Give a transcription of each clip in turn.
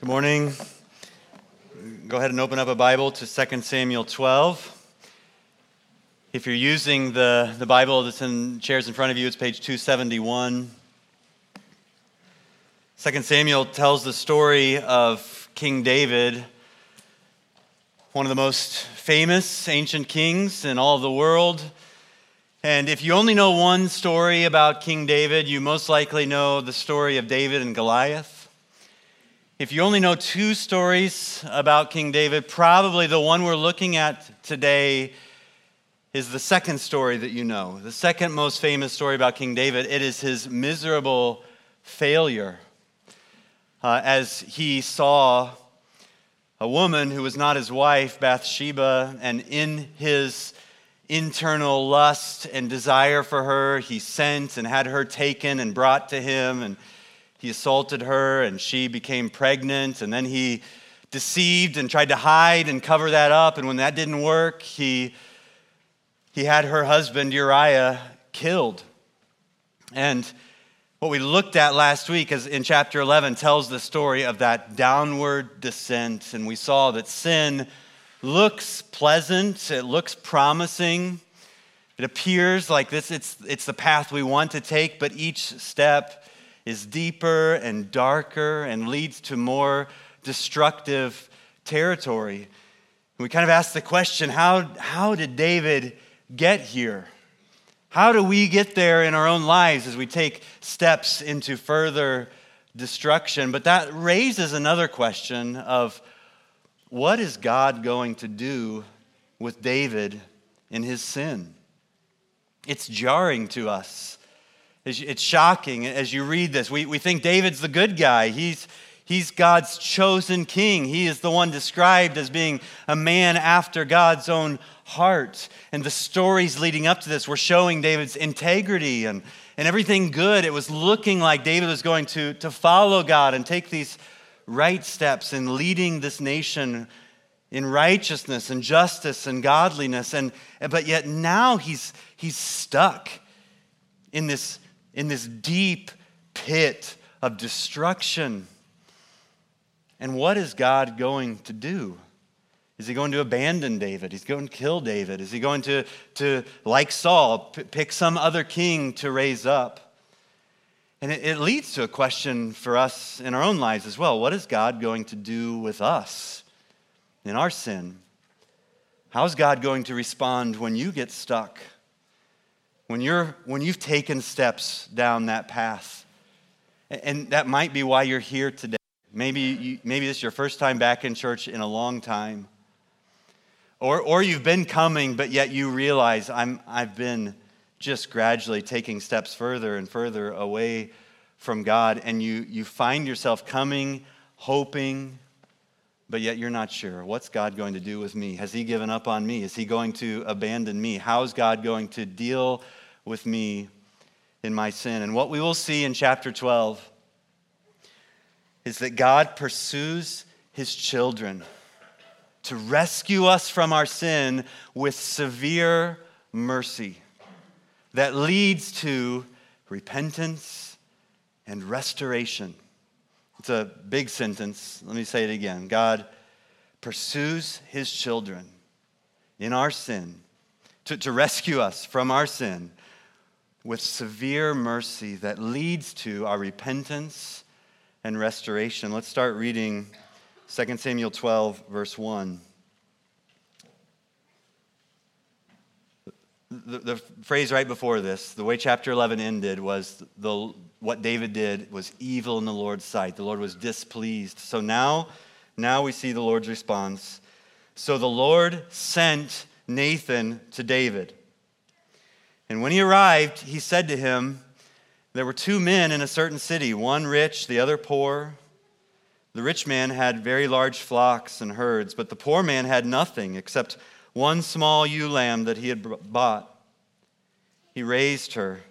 Good morning. Go ahead and open up a Bible to 2 Samuel 12. If you're using the, the Bible that's in chairs in front of you, it's page 271. 2 Samuel tells the story of King David, one of the most famous ancient kings in all of the world. And if you only know one story about King David, you most likely know the story of David and Goliath. If you only know two stories about King David, probably the one we're looking at today is the second story that you know. The second most famous story about King David. It is his miserable failure uh, as he saw a woman who was not his wife, Bathsheba, and in his internal lust and desire for her, he sent and had her taken and brought to him. And he assaulted her and she became pregnant, and then he deceived and tried to hide and cover that up. And when that didn't work, he, he had her husband Uriah killed. And what we looked at last week is in chapter 11 tells the story of that downward descent. And we saw that sin looks pleasant, it looks promising. It appears like this, it's, it's the path we want to take, but each step is deeper and darker and leads to more destructive territory. we kind of ask the question how, how did David get here? How do we get there in our own lives as we take steps into further destruction? But that raises another question of what is God going to do with David in his sin? It's jarring to us it's shocking as you read this. We, we think David's the good guy. He's, he's God's chosen king. He is the one described as being a man after God's own heart. And the stories leading up to this were showing David's integrity and, and everything good. It was looking like David was going to, to follow God and take these right steps in leading this nation in righteousness and justice and godliness. And, but yet now he's, he's stuck in this in this deep pit of destruction. And what is God going to do? Is he going to abandon David? He's going to kill David? Is he going to, to like Saul, p- pick some other king to raise up? And it, it leads to a question for us in our own lives as well. What is God going to do with us in our sin? How's God going to respond when you get stuck? When, you're, when you've taken steps down that path. And that might be why you're here today. Maybe, you, maybe this is your first time back in church in a long time. Or, or you've been coming, but yet you realize I'm, I've been just gradually taking steps further and further away from God. And you, you find yourself coming, hoping, but yet you're not sure. What's God going to do with me? Has He given up on me? Is He going to abandon me? How's God going to deal with me in my sin. And what we will see in chapter 12 is that God pursues his children to rescue us from our sin with severe mercy that leads to repentance and restoration. It's a big sentence. Let me say it again. God pursues his children in our sin to, to rescue us from our sin with severe mercy that leads to our repentance and restoration. Let's start reading 2 Samuel 12, verse 1. The, the, phrase right before this, the way chapter 11 ended, was the, what David did was evil in the Lord's sight. The Lord was displeased. So now, now we see the Lord's response. So the Lord sent Nathan to David and when he arrived, he said to him, There were two men in a certain city, one rich, the other poor. The rich man had very large flocks and herds, but the poor man had nothing except one small ewe lamb that he had bought. He raised her,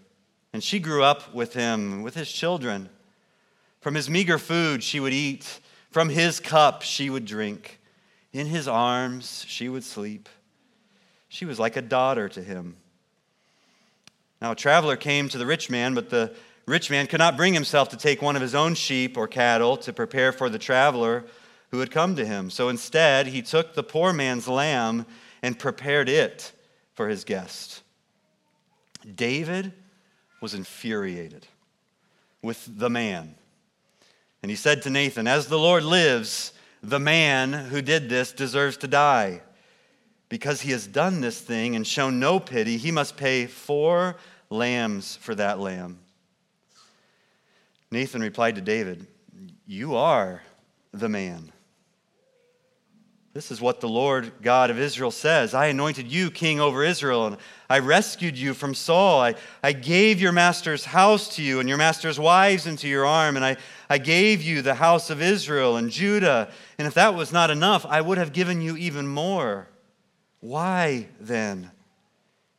and she grew up with him, with his children. From his meager food she would eat, from his cup she would drink. In his arms she would sleep. She was like a daughter to him. Now a traveler came to the rich man, but the rich man could not bring himself to take one of his own sheep or cattle to prepare for the traveler who had come to him. So instead, he took the poor man's lamb and prepared it for his guest. David was infuriated with the man. And he said to Nathan, As the Lord lives, the man who did this deserves to die. Because he has done this thing and shown no pity, he must pay four lambs for that lamb. Nathan replied to David, You are the man. This is what the Lord God of Israel says I anointed you king over Israel, and I rescued you from Saul. I, I gave your master's house to you and your master's wives into your arm, and I, I gave you the house of Israel and Judah. And if that was not enough, I would have given you even more. Why then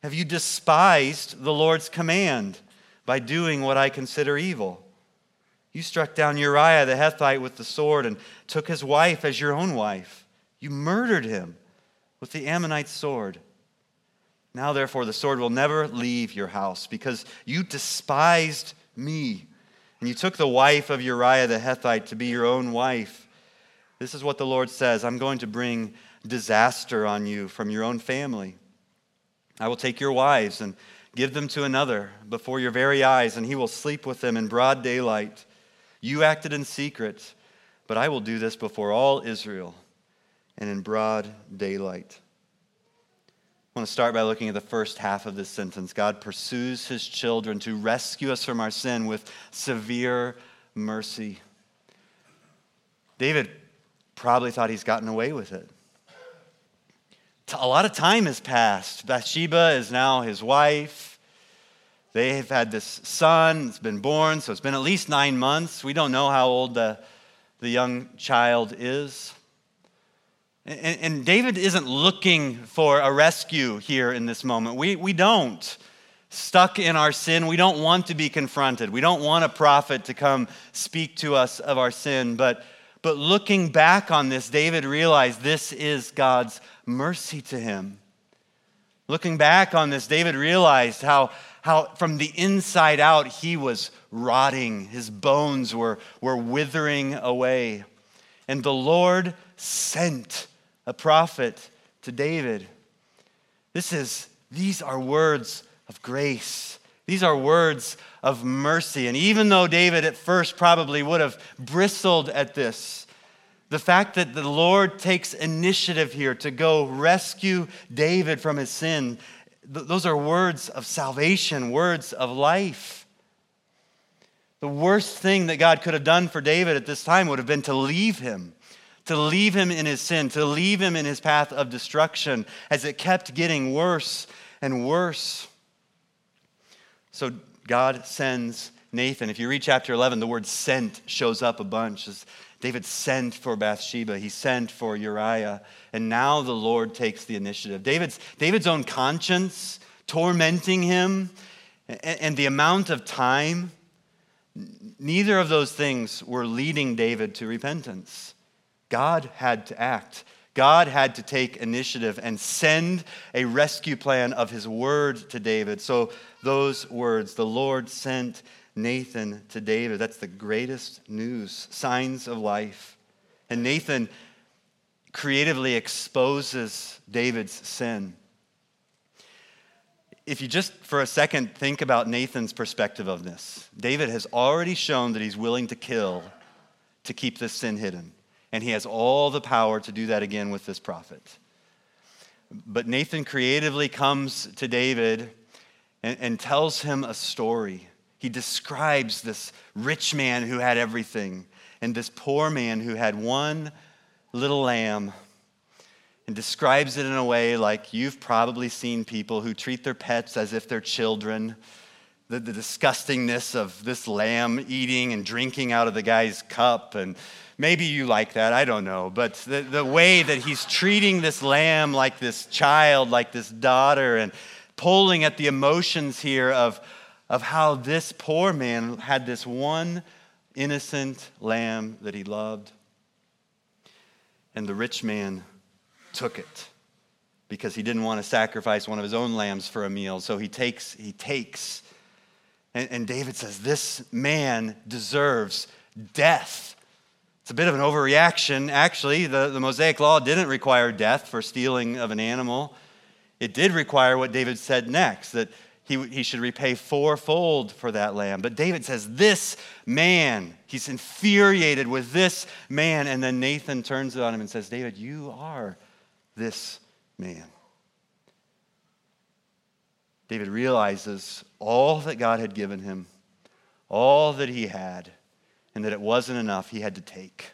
have you despised the Lord's command by doing what I consider evil? You struck down Uriah the Hittite with the sword and took his wife as your own wife. You murdered him with the Ammonite sword. Now, therefore, the sword will never leave your house because you despised me and you took the wife of Uriah the Hittite to be your own wife. This is what the Lord says I'm going to bring disaster on you from your own family. I will take your wives and give them to another before your very eyes, and he will sleep with them in broad daylight. You acted in secret, but I will do this before all Israel and in broad daylight. I want to start by looking at the first half of this sentence. God pursues his children to rescue us from our sin with severe mercy. David probably thought he's gotten away with it. A lot of time has passed. Bathsheba is now his wife. They have had this son, it's been born, so it's been at least nine months. We don't know how old the, the young child is. And, and David isn't looking for a rescue here in this moment. We, we don't. Stuck in our sin, we don't want to be confronted. We don't want a prophet to come speak to us of our sin. But, but looking back on this, David realized this is God's mercy to him. Looking back on this, David realized how, how from the inside out he was rotting, his bones were, were withering away. And the Lord sent a prophet to David. This is, these are words of grace. These are words of mercy. And even though David at first probably would have bristled at this, the fact that the Lord takes initiative here to go rescue David from his sin, th- those are words of salvation, words of life. The worst thing that God could have done for David at this time would have been to leave him, to leave him in his sin, to leave him in his path of destruction as it kept getting worse and worse. So God sends Nathan. If you read chapter 11, the word sent shows up a bunch. David sent for Bathsheba, he sent for Uriah, and now the Lord takes the initiative. David's, David's own conscience tormenting him and, and the amount of time, neither of those things were leading David to repentance. God had to act. God had to take initiative and send a rescue plan of his word to David. So, those words, the Lord sent Nathan to David. That's the greatest news, signs of life. And Nathan creatively exposes David's sin. If you just for a second think about Nathan's perspective of this, David has already shown that he's willing to kill to keep this sin hidden. And he has all the power to do that again with this prophet. But Nathan creatively comes to David and, and tells him a story he describes this rich man who had everything and this poor man who had one little lamb and describes it in a way like you've probably seen people who treat their pets as if they're children. The, the disgustingness of this lamb eating and drinking out of the guy's cup. And maybe you like that, I don't know. But the, the way that he's treating this lamb like this child, like this daughter, and pulling at the emotions here of, of how this poor man had this one innocent lamb that he loved. And the rich man took it because he didn't want to sacrifice one of his own lambs for a meal. So he takes, he takes And, and David says, This man deserves death. It's a bit of an overreaction. Actually, the, the Mosaic Law didn't require death for stealing of an animal. It did require what David said next that he, he should repay fourfold for that lamb. But David says, This man, he's infuriated with this man. And then Nathan turns on him and says, David, you are this man. David realizes all that God had given him, all that he had, and that it wasn't enough. He had to take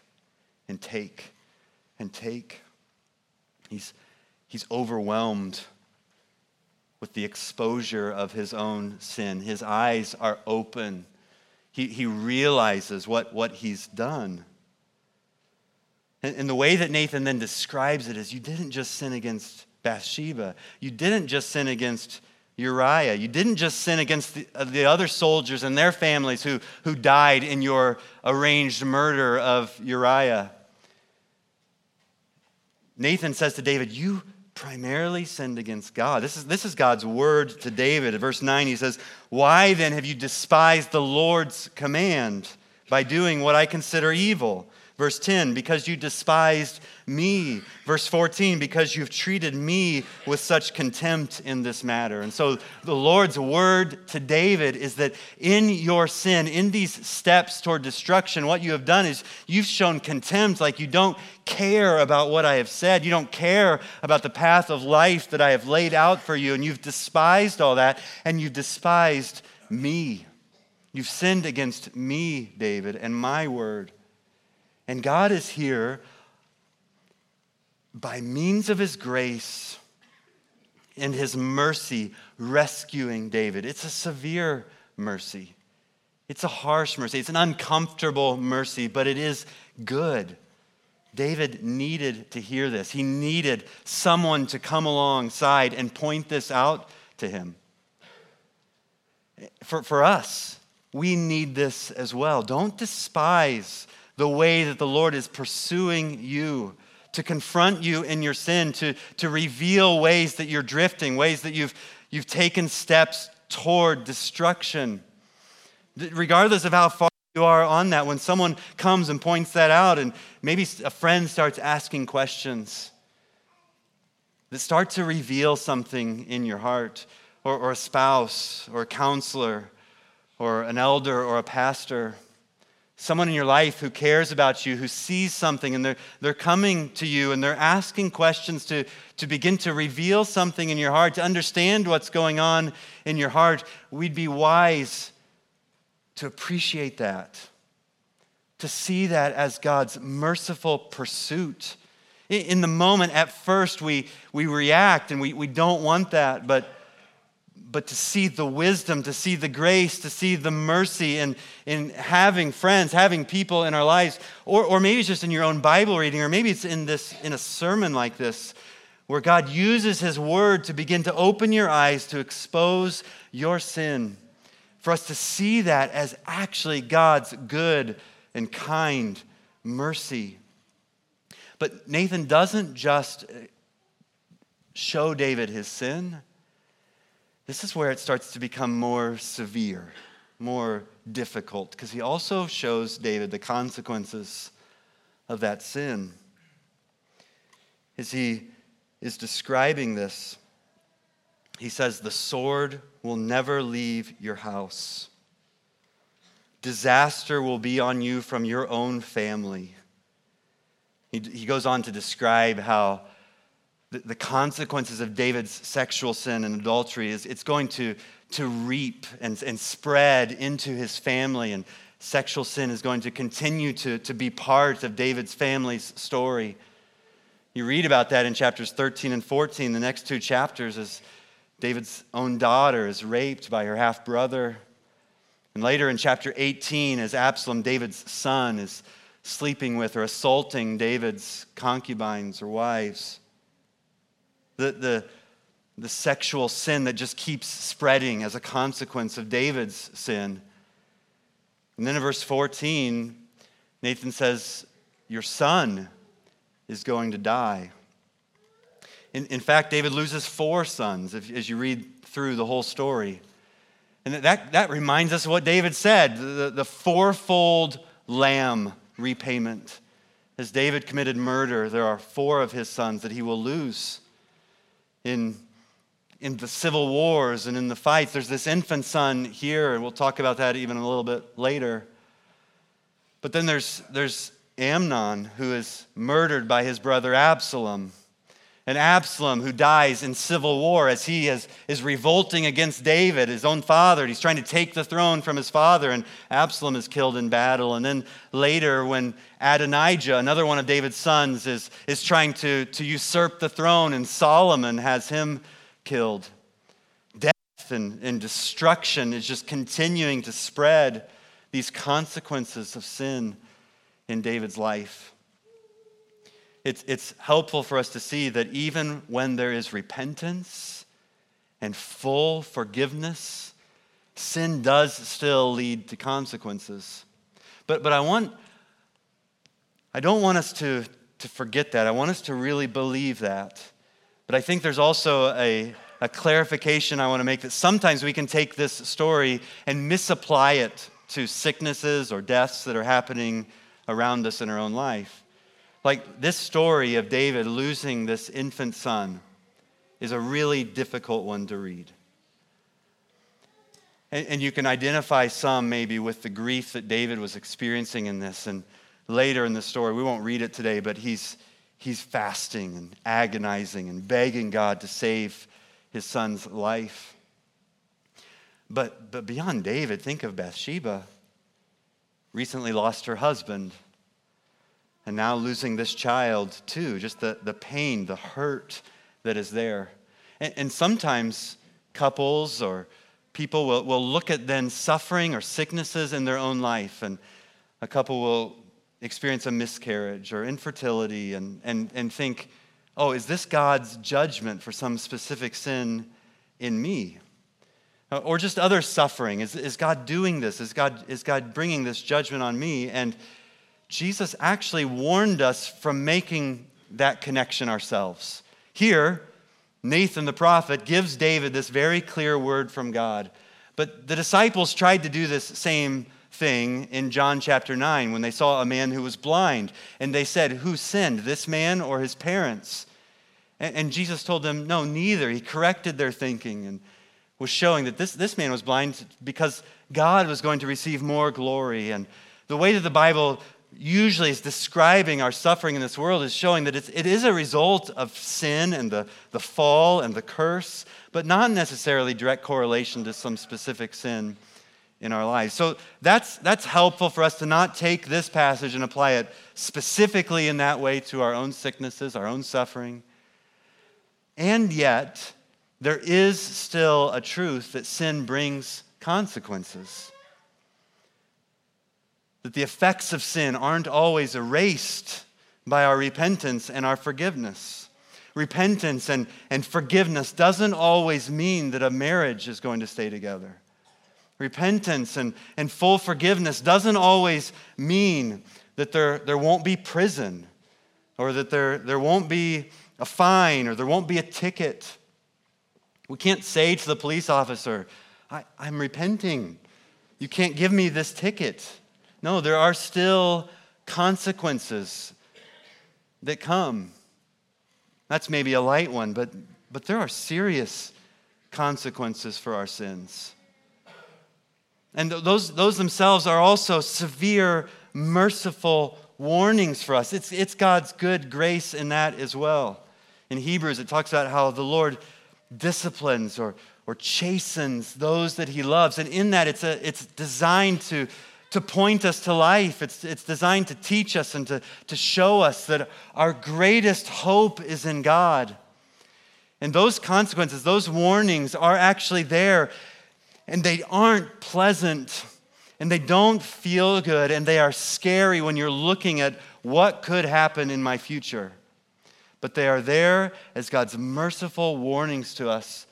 and take and take. He's, he's overwhelmed with the exposure of his own sin. His eyes are open. He, he realizes what, what he's done. And, and the way that Nathan then describes it is you didn't just sin against Bathsheba, you didn't just sin against Uriah. You didn't just sin against the, uh, the, other soldiers and their families who, who died in your arranged murder of Uriah. Nathan says to David, You primarily sinned against God. This is, this is God's word to David. Verse 9, he says, Why then have you despised the Lord's command by doing what I consider evil? Verse 10, because you despised me. Verse 14, because you've treated me with such contempt in this matter. And so the Lord's word to David is that in your sin, in these steps toward destruction, what you have done is you've shown contempt, like you don't care about what I have said. You don't care about the path of life that I have laid out for you. And you've despised all that, and you've despised me. You've sinned against me, David, and my word. And God is here by means of his grace and his mercy rescuing David. It's a severe mercy. It's a harsh mercy. It's an uncomfortable mercy, but it is good. David needed to hear this. He needed someone to come alongside and point this out to him. For, for us, we need this as well. Don't despise the way that the Lord is pursuing you, to confront you in your sin, to, to reveal ways that you're drifting, ways that you've, you've taken steps toward destruction. Regardless of how far you are on that, when someone comes and points that out, and maybe a friend starts asking questions that start to reveal something in your heart, or, or a spouse, or a counselor, or an elder, or a pastor someone in your life who cares about you, who sees something, and they're, they're coming to you and they're asking questions to, to begin to reveal something in your heart, to understand what's going on in your heart, we'd be wise to appreciate that, to see that as God's merciful pursuit. In the moment, at first, we, we react and we, we don't want that, but but to see the wisdom, to see the grace, to see the mercy in, in having friends, having people in our lives, or, or maybe it's just in your own Bible reading, or maybe it's in this in a sermon like this, where God uses his word to begin to open your eyes to expose your sin. For us to see that as actually God's good and kind mercy. But Nathan doesn't just show David his sin this is where it starts to become more severe, more difficult, because he also shows David the consequences of that sin. As he is describing this, he says, The sword will never leave your house. Disaster will be on you from your own family. He, he goes on to describe how the, the consequences of David's sexual sin and adultery is it's going to, to reap and, and spread into his family. And sexual sin is going to continue to, to be part of David's family's story. You read about that in chapters 13 and 14. The next two chapters is David's own daughter is raped by her half brother. And later in chapter 18, as Absalom, David's son, is sleeping with or assaulting David's concubines or wives the, the, the sexual sin that just keeps spreading as a consequence of David's sin. And then in verse 14, Nathan says, Your son is going to die. In, in fact, David loses four sons if, as you read through the whole story. And that, that reminds us of what David said the, the fourfold lamb repayment. As David committed murder, there are four of his sons that he will lose in, in the civil wars and in the fights. There's this infant son here, and we'll talk about that even a little bit later. But then there's, there's Amnon, who is murdered by his brother Absalom and Absalom, who dies in civil war as he is, is revolting against David, his own father. He's trying to take the throne from his father, and Absalom is killed in battle. And then later, when Adonijah, another one of David's sons, is, is trying to, to usurp the throne, and Solomon has him killed. Death and, and destruction is just continuing to spread these consequences of sin in David's life it's, it's helpful for us to see that even when there is repentance and full forgiveness, sin does still lead to consequences. But, but I want, I don't want us to, to forget that. I want us to really believe that. But I think there's also a, a clarification I want to make that sometimes we can take this story and misapply it to sicknesses or deaths that are happening around us in our own life. Like this story of David losing this infant son is a really difficult one to read. And, and, you can identify some maybe with the grief that David was experiencing in this. And later in the story, we won't read it today, but he's, he's fasting and agonizing and begging God to save his son's life. But, but beyond David, think of Bathsheba. Recently lost her husband and now losing this child too, just the, the pain, the hurt that is there. And, and sometimes couples or people will, will look at then suffering or sicknesses in their own life, and a couple will experience a miscarriage or infertility and, and, and think, oh, is this God's judgment for some specific sin in me? Or just other suffering. Is, is God doing this? Is God, is God bringing this judgment on me? And Jesus actually warned us from making that connection ourselves. Here, Nathan the prophet gives David this very clear word from God. But the disciples tried to do this same thing in John chapter 9 when they saw a man who was blind. And they said, Who sinned, this man or his parents? And, Jesus told them, No, neither. He corrected their thinking and was showing that this, this man was blind because God was going to receive more glory. And the way that the Bible usually is describing our suffering in this world is showing that it's, it is a result of sin and the, the fall and the curse, but not necessarily direct correlation to some specific sin in our lives. So that's, that's helpful for us to not take this passage and apply it specifically in that way to our own sicknesses, our own suffering. And yet, there is still a truth that sin brings consequences that the effects of sin aren't always erased by our repentance and our forgiveness. Repentance and, and forgiveness doesn't always mean that a marriage is going to stay together. Repentance and, and full forgiveness doesn't always mean that there, there won't be prison or that there, there won't be a fine or there won't be a ticket. We can't say to the police officer, I, I'm repenting. You can't give me this ticket. No, there are still consequences that come. That's maybe a light one, but, but there are serious consequences for our sins. And those, those themselves are also severe, merciful warnings for us. It's, it's God's good grace in that as well. In Hebrews, it talks about how the Lord disciplines or, or chastens those that he loves. And in that, it's, a, it's designed to, to point us to life. It's, it's designed to teach us and to, to show us that our greatest hope is in God. And those consequences, those warnings are actually there, and they aren't pleasant, and they don't feel good, and they are scary when you're looking at what could happen in my future. But they are there as God's merciful warnings to us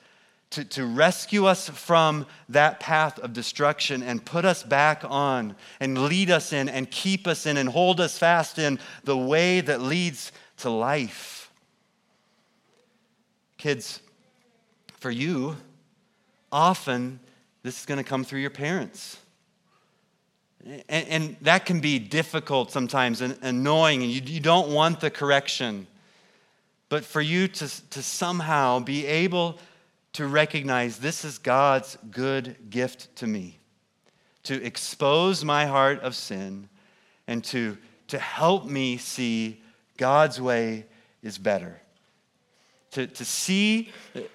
to, to rescue us from that path of destruction and put us back on and lead us in and keep us in and hold us fast in the way that leads to life. Kids, for you, often this is going to come through your parents. And, and, that can be difficult sometimes and annoying, and you, you don't want the correction. But for you to, to somehow be able to recognize this is God's good gift to me, to expose my heart of sin, and to, to help me see God's way is better. To, to see,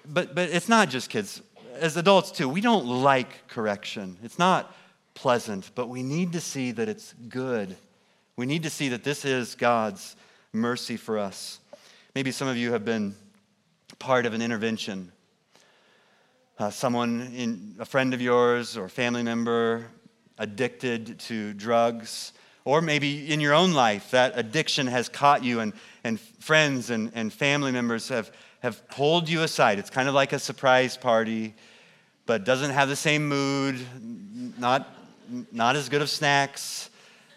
but, but it's not just kids, as adults too, we don't like correction. It's not pleasant, but we need to see that it's good. We need to see that this is God's mercy for us. Maybe some of you have been part of an intervention. Uh, someone, in, a friend of yours or family member, addicted to drugs, or maybe in your own life, that addiction has caught you, and, and friends and, and family members have, have pulled you aside. It's kind of like a surprise party, but doesn't have the same mood, not, not as good of snacks.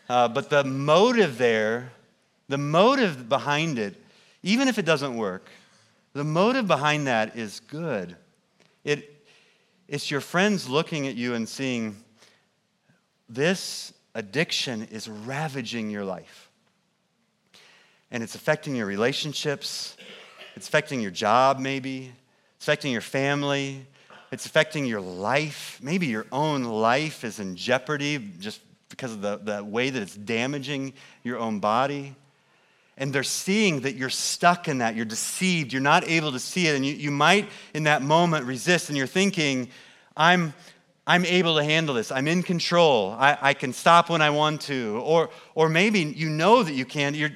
Uh, but the motive there, the motive behind it, even if it doesn't work, the motive behind that is good. It, it's your friends looking at you and seeing this addiction is ravaging your life. And it's affecting your relationships, it's affecting your job, maybe, it's affecting your family, it's affecting your life. Maybe your own life is in jeopardy just because of the, the way that it's damaging your own body. And they're seeing that you're stuck in that, you're deceived, you're not able to see it. And you, you might, in that moment, resist, and you're thinking, I'm, I'm able to handle this. I'm in control. I, I can stop when I want to. Or, or maybe you know that you can. You're,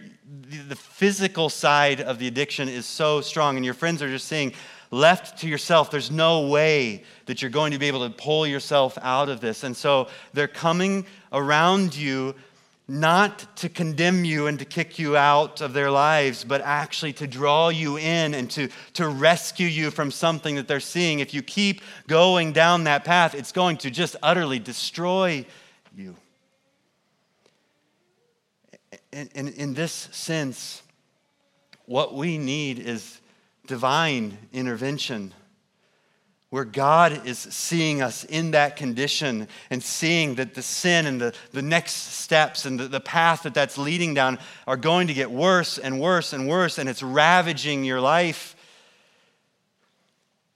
the physical side of the addiction is so strong, and your friends are just saying, left to yourself, there's no way that you're going to be able to pull yourself out of this. And so they're coming around you not to condemn you and to kick you out of their lives, but actually to draw you in and to, to rescue you from something that they're seeing. If you keep going down that path, it's going to just utterly destroy you. And in this sense, what we need is divine intervention where God is seeing us in that condition and seeing that the sin and the, the next steps and the, the path that that's leading down are going to get worse and worse and worse, and it's ravaging your life.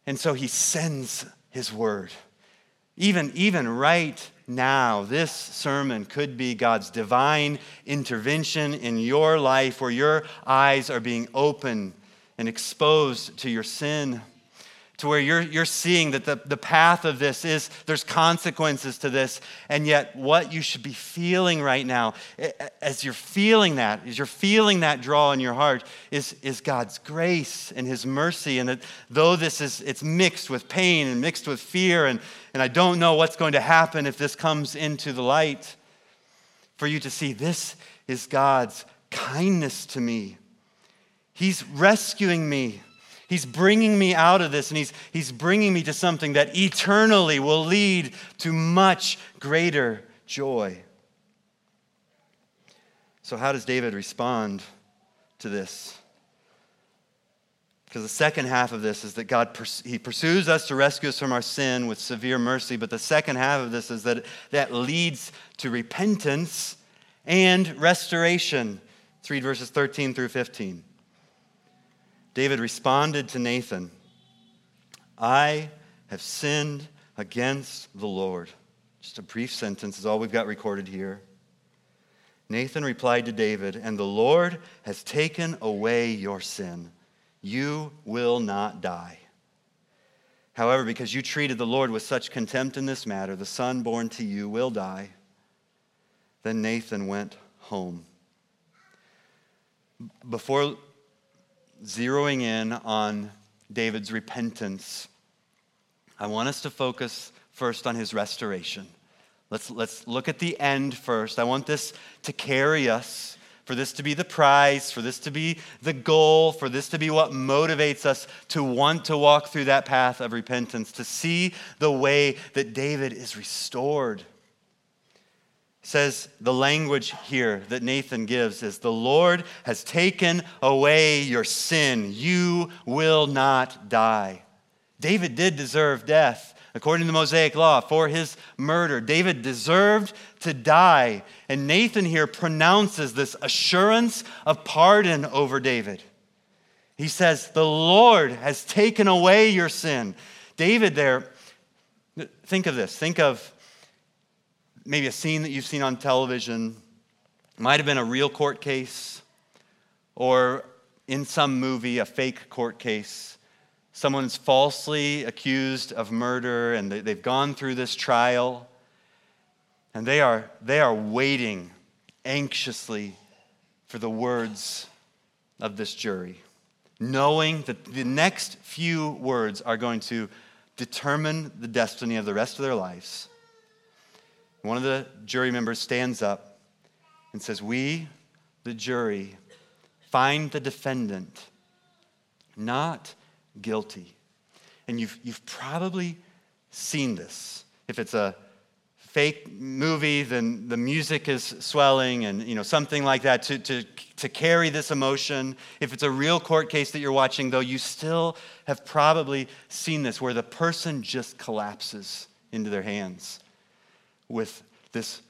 And so he sends his word. Even, even right now, this sermon could be God's divine intervention in your life where your eyes are being opened and exposed to your sin to where you're, you're seeing that the, the path of this is there's consequences to this and yet what you should be feeling right now as you're feeling that as you're feeling that draw in your heart is, is god's grace and his mercy and that though this is it's mixed with pain and mixed with fear and, and i don't know what's going to happen if this comes into the light for you to see this is god's kindness to me He's rescuing me. He's bringing me out of this, and he's, he's bringing me to something that eternally will lead to much greater joy. So, how does David respond to this? Because the second half of this is that God he pursues us to rescue us from our sin with severe mercy, but the second half of this is that that leads to repentance and restoration. Let's read verses 13 through 15. David responded to Nathan, I have sinned against the Lord. Just a brief sentence is all we've got recorded here. Nathan replied to David, And the Lord has taken away your sin. You will not die. However, because you treated the Lord with such contempt in this matter, the son born to you will die. Then Nathan went home. Before zeroing in on David's repentance, I want us to focus first on his restoration. Let's, let's look at the end first. I want this to carry us, for this to be the prize, for this to be the goal, for this to be what motivates us to want to walk through that path of repentance, to see the way that David is restored says the language here that Nathan gives is the Lord has taken away your sin. You will not die. David did deserve death, according to the Mosaic law, for his murder. David deserved to die. And Nathan here pronounces this assurance of pardon over David. He says, The Lord has taken away your sin. David, there, think of this. Think of maybe a scene that you've seen on television. Might have been a real court case, or in some movie, a fake court case. Someone's falsely accused of murder, and they, have gone through this trial, and they are, they are waiting anxiously for the words of this jury, knowing that the next few words are going to determine the destiny of the rest of their lives. One of the jury members stands up and says, We, the jury, find the defendant not guilty. And you've, you've probably seen this. If it's a fake movie, then the music is swelling and you know, something like that to, to, to carry this emotion. If it's a real court case that you're watching, though, you still have probably seen this where the person just collapses into their hands with this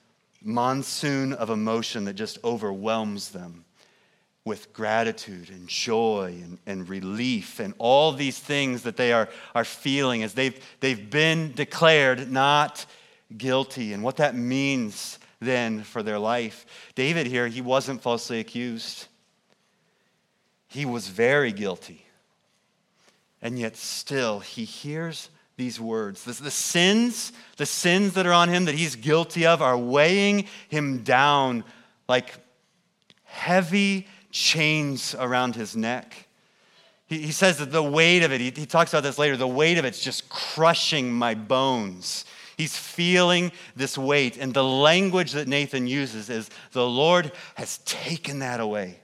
monsoon of emotion that just overwhelms them with gratitude and joy and, and relief and all these things that they are, are feeling as they've, they've been declared not guilty and what that means then for their life. David here, he wasn't falsely accused, he was very guilty. And yet, still, he hears these words. The, the sins, the sins that are on him that he's guilty of, are weighing him down like heavy chains around his neck. He, he says that the weight of it, he, he talks about this later, the weight of it's just crushing my bones. He's feeling this weight. And the language that Nathan uses is the Lord has taken that away.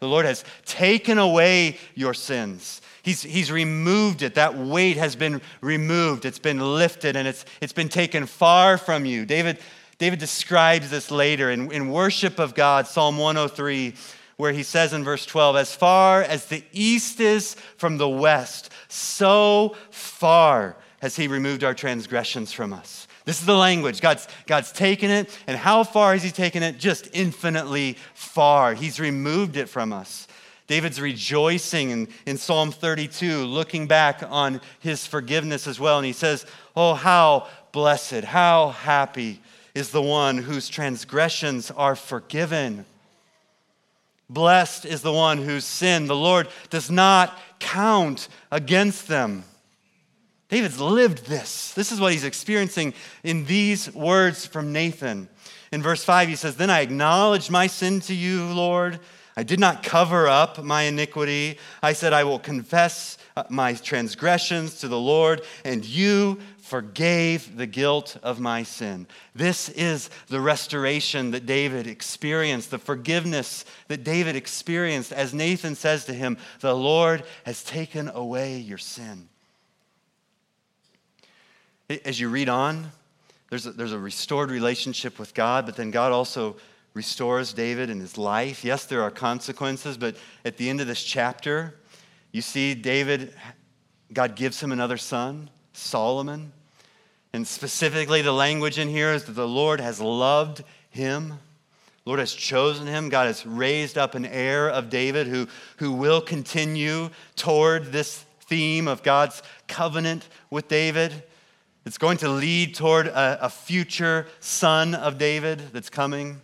The Lord has taken away your sins. He's, he's removed it. That weight has been removed. It's been lifted and it's, it's been taken far from you. David, David describes this later in, in worship of God, Psalm 103 where he says in verse 12, As far as the east is from the west, so far has he removed our transgressions from us. This is the language. God's, God's taken it, and how far has he taken it? Just infinitely far. He's removed it from us. David's rejoicing in, in Psalm 32, looking back on his forgiveness as well. And he says, Oh, how blessed, how happy is the one whose transgressions are forgiven Blessed is the one whose sin the Lord does not count against them. David's lived this. This is what he's experiencing in these words from Nathan. In verse 5, he says, Then I acknowledged my sin to you, Lord. I did not cover up my iniquity. I said, I will confess uh, my transgressions to the Lord, and you forgave the guilt of my sin. This is the restoration that David experienced, the forgiveness that David experienced as Nathan says to him, The Lord has taken away your sin. As you read on, there's a, there's a restored relationship with God, but then God also restores David in his life. Yes, there are consequences, but at the end of this chapter, you see David, God gives him another son, Solomon. And specifically, the language in here is that the Lord has loved him. Lord has chosen him. God has raised up an heir of David who, who will continue toward this theme of God's covenant with David. It's going to lead toward a, a future son of David that's coming.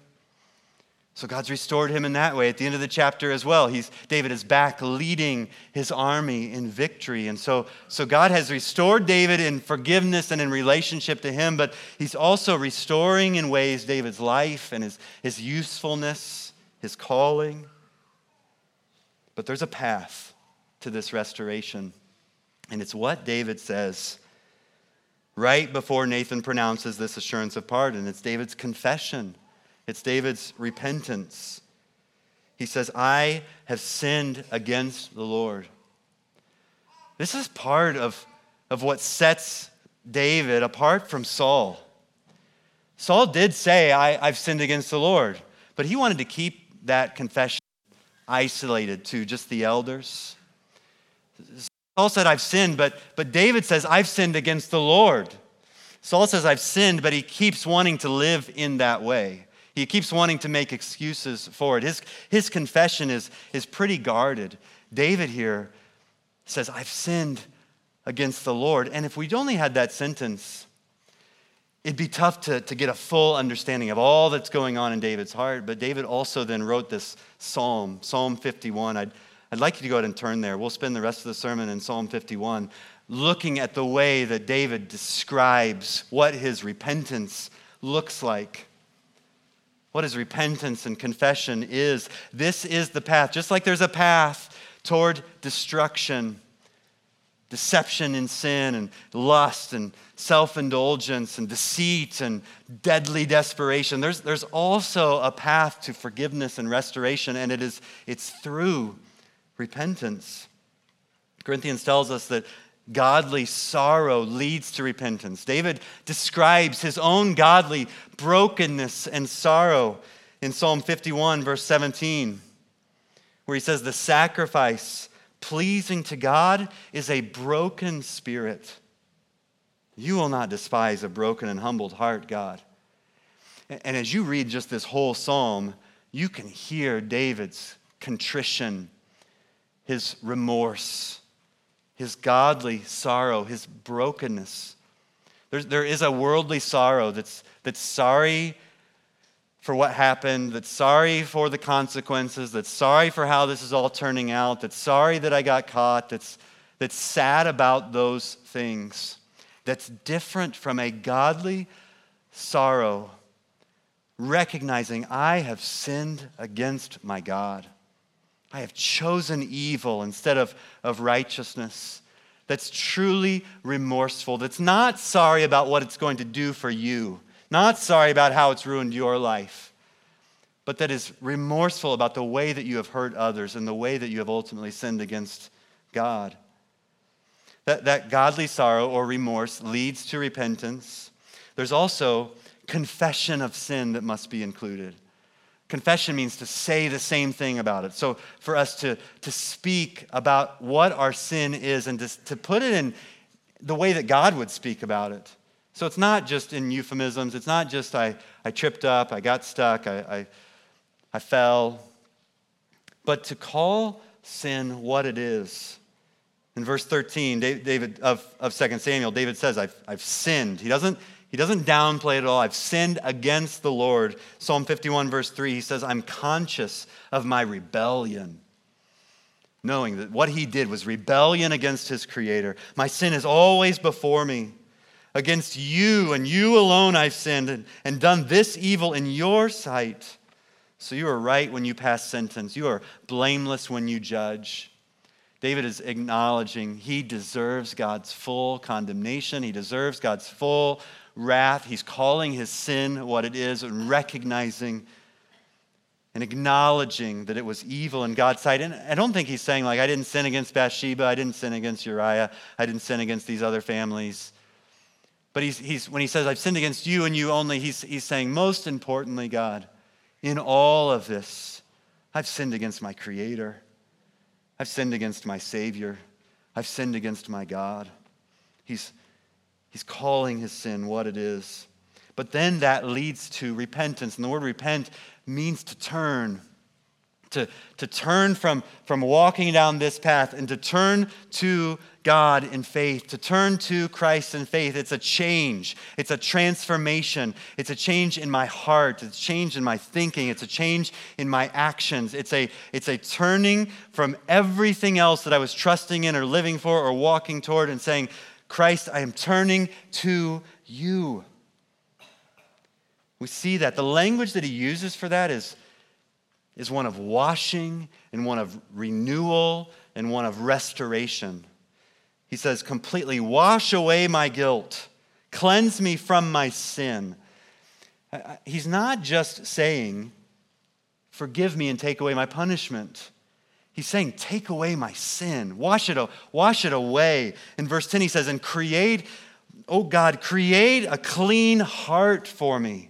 So God's restored him in that way. At the end of the chapter as well, he's, David is back leading his army in victory. And so, so God has restored David in forgiveness and in relationship to him, but he's also restoring in ways David's life and his, his usefulness, his calling. But there's a path to this restoration. And it's what David says right before Nathan pronounces this assurance of pardon. It's David's confession it's David's repentance. He says, I have sinned against the Lord. This is part of, of what sets David apart from Saul. Saul did say, I, I've sinned against the Lord, but he wanted to keep that confession isolated to just the elders. Saul said, I've sinned, but, but David says, I've sinned against the Lord. Saul says, I've sinned, but he keeps wanting to live in that way. He keeps wanting to make excuses for it. His, his confession is, is pretty guarded. David here says, I've sinned against the Lord. And if we'd only had that sentence, it'd be tough to, to get a full understanding of all that's going on in David's heart. But David also then wrote this psalm, Psalm 51. I'd, I'd like you to go ahead and turn there. We'll spend the rest of the sermon in Psalm 51 looking at the way that David describes what his repentance looks like. What his repentance and confession is. This is the path. Just like there's a path toward destruction, deception and sin, and lust, and self indulgence, and deceit, and deadly desperation, there's, there's also a path to forgiveness and restoration, and it is, it's through repentance. Corinthians tells us that godly sorrow leads to repentance. David describes his own godly brokenness and sorrow in Psalm 51, verse 17, where he says, The sacrifice pleasing to God is a broken spirit. You will not despise a broken and humbled heart, God. And as you read just this whole psalm, you can hear David's contrition his remorse, his godly sorrow, his brokenness. There's, there is a worldly sorrow that's, that's sorry for what happened, that's sorry for the consequences, that's sorry for how this is all turning out, that's sorry that I got caught, that's, that's sad about those things. That's different from a godly sorrow, recognizing I have sinned against my God. I have chosen evil instead of, of righteousness. That's truly remorseful, that's not sorry about what it's going to do for you, not sorry about how it's ruined your life, but that is remorseful about the way that you have hurt others and the way that you have ultimately sinned against God. That, that godly sorrow or remorse leads to repentance. There's also confession of sin that must be included. Confession means to say the same thing about it. So for us to, to speak about what our sin is and to, to put it in the way that God would speak about it. So it's not just in euphemisms. It's not just I, I tripped up, I got stuck, I, I, I fell. But to call sin what it is. In verse 13, David of, of 2 Samuel, David says, I've, I've sinned. He doesn't, he doesn't downplay it at all. I've sinned against the Lord. Psalm 51, verse 3, he says, I'm conscious of my rebellion. Knowing that what he did was rebellion against his creator. My sin is always before me. Against you and you alone I've sinned and, and done this evil in your sight. So you are right when you pass sentence, you are blameless when you judge. David is acknowledging he deserves God's full condemnation. He deserves God's full wrath. He's calling his sin what it is and recognizing and acknowledging that it was evil in God's sight. And I don't think he's saying, like, I didn't sin against Bathsheba, I didn't sin against Uriah, I didn't sin against these other families. But he's, he's, when he says, I've sinned against you and you only, he's, he's saying, most importantly, God, in all of this, I've sinned against my Creator. I've sinned against my Savior. I've sinned against my God. He's, He's calling his sin what it is. But then that leads to repentance. And the word repent means to turn. To, to turn from, from walking down this path and to turn to God in faith, to turn to Christ in faith. It's a change, it's a transformation, it's a change in my heart, it's a change in my thinking, it's a change in my actions. It's a, it's a turning from everything else that I was trusting in or living for or walking toward and saying, Christ, I am turning to you. We see that. The language that he uses for that is, is one of washing and one of renewal and one of restoration. He says, completely wash away my guilt, cleanse me from my sin. He's not just saying, forgive me and take away my punishment. He's saying, Take away my sin, wash it, wash it away. In verse 10, he says, And create, oh God, create a clean heart for me.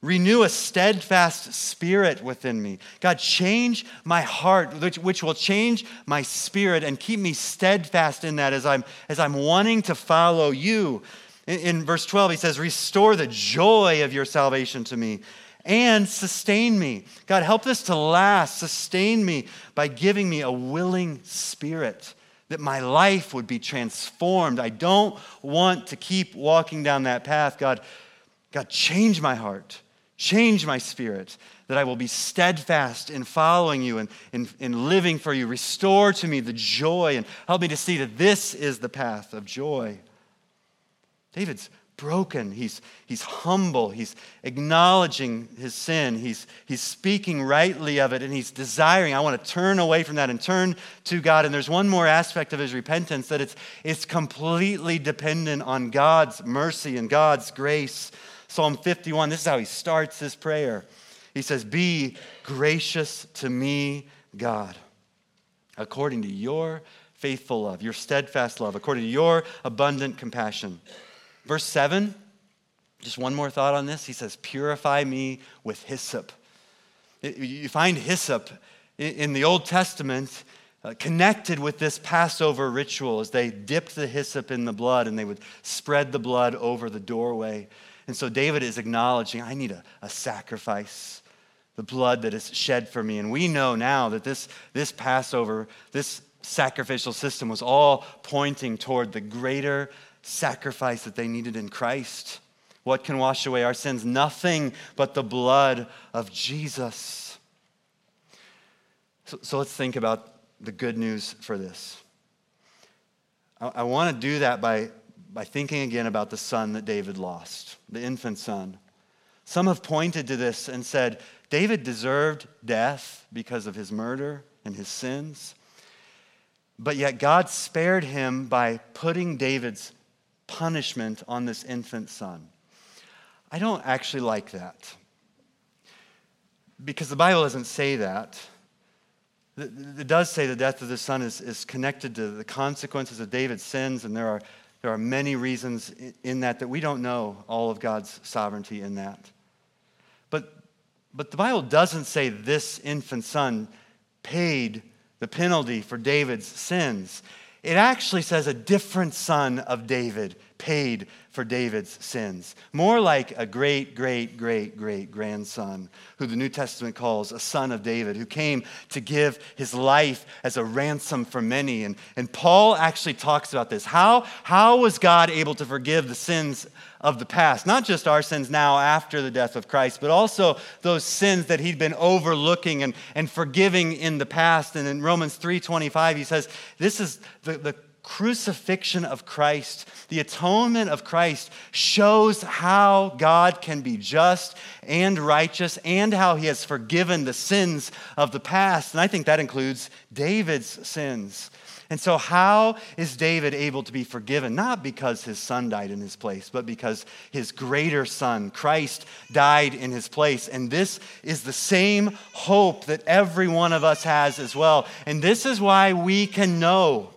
Renew a steadfast spirit within me. God, change my heart, which, which will change my spirit and keep me steadfast in that as I'm, as I'm wanting to follow you. In, in verse 12, he says, Restore the joy of your salvation to me and sustain me. God, help this to last. Sustain me by giving me a willing spirit that my life would be transformed. I don't want to keep walking down that path. God, God, change my heart. Change my spirit, that I will be steadfast in following you and in, in living for you. Restore to me the joy and help me to see that this is the path of joy. David's broken. He's, he's humble. He's acknowledging his sin. He's, he's speaking rightly of it, and he's desiring, I want to turn away from that and turn to God. And there's one more aspect of his repentance that it's, it's completely dependent on God's mercy and God's grace. Psalm 51, this is how he starts his prayer. He says, Be gracious to me, God, according to your faithful love, your steadfast love, according to your abundant compassion. Verse 7, just one more thought on this. He says, Purify me with hyssop. You find hyssop in the Old Testament uh, connected with this Passover ritual as they dipped the hyssop in the blood and they would spread the blood over the doorway. And so David is acknowledging, I need a, a sacrifice, the blood that is shed for me. And we know now that this, this Passover, this sacrificial system was all pointing toward the greater sacrifice that they needed in Christ. What can wash away our sins? Nothing but the blood of Jesus. So, so let's think about the good news for this. I, I want to do that by by thinking again about the son that David lost, the infant son. Some have pointed to this and said David deserved death because of his murder and his sins. But yet God spared him by putting David's punishment on this infant son. I don't actually like that. Because the Bible doesn't say that. It does say the death of the son is, is connected to the consequences of David's sins, and there are there are many reasons in that that we don't know all of God's sovereignty in that. But, but the Bible doesn't say this infant son paid the penalty for David's sins. It actually says a different son of David paid for David's sins. More like a great, great, great, great grandson, who the New Testament calls a son of David, who came to give his life as a ransom for many. And, and Paul actually talks about this. How, how was God able to forgive the sins of the past? Not just our sins now after the death of Christ, but also those sins that he'd been overlooking and, and forgiving in the past. And in Romans 3.25, he says, this is the, the crucifixion of Christ, the atonement of Christ, shows how God can be just and righteous and how he has forgiven the sins of the past. And I think that includes David's sins. And so, how is David able to be forgiven? Not because his son died in his place, but because his greater son, Christ, died in his place. And this is the same hope that every one of us has as well. And this is why we can know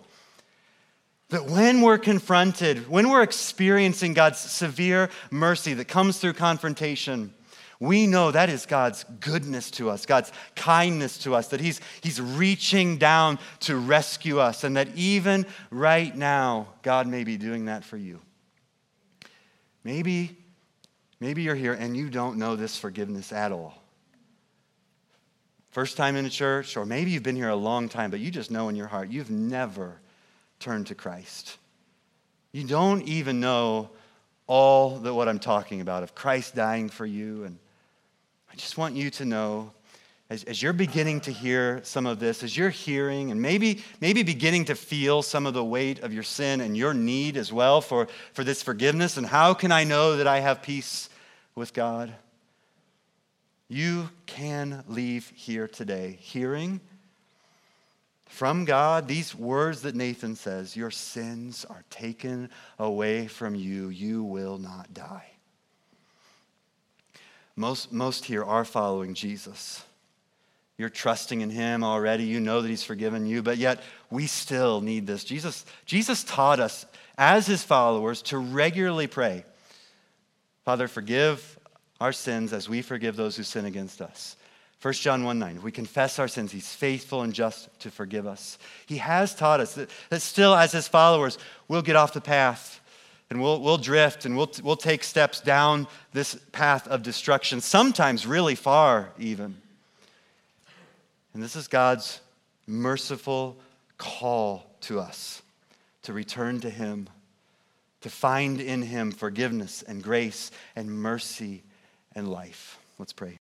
that when we're confronted, when we're experiencing God's severe mercy that comes through confrontation, we know that is God's goodness to us, God's kindness to us, that He's, he's reaching down to rescue us, and that even right now, God may be doing that for you. Maybe, maybe you're here and you don't know this forgiveness at all. First time in a church, or maybe you've been here a long time, but you just know in your heart you've never turn to Christ. You don't even know all that what I'm talking about of Christ dying for you. And I just want you to know as, as, you're beginning to hear some of this, as you're hearing and maybe, maybe beginning to feel some of the weight of your sin and your need as well for, for this forgiveness, and how can I know that I have peace with God? You can leave here today hearing from God, these words that Nathan says, Your sins are taken away from you, you will not die. Most, most here are following Jesus. You're trusting in him already. You know that he's forgiven you, but yet we still need this. Jesus, Jesus taught us as his followers to regularly pray Father, forgive our sins as we forgive those who sin against us. 1 John 1 9, if we confess our sins, he's faithful and just to forgive us. He has taught us that, that still, as his followers, we'll get off the path and we'll, we'll drift and we'll, we'll take steps down this path of destruction, sometimes really far, even. And this is God's merciful call to us to return to him, to find in him forgiveness and grace and mercy and life. Let's pray.